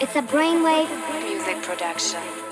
It's a brainwave music production.